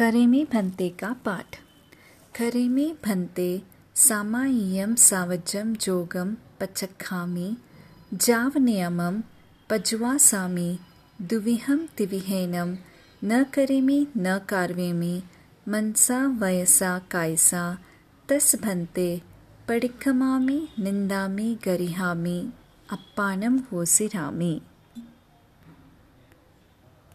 करेमि भन्ते का पाठ। करेमि भन्ते सामाय्यं सावजं जोगम पचखामि जावनियमं पज्वासामि दुविहम तिविहेनम न करेमि न कार्वेमि मनसा वयसा कायसा तस भन्ते पडिकमामी निंदामी गरिहामी अप्पानं होसिरामी।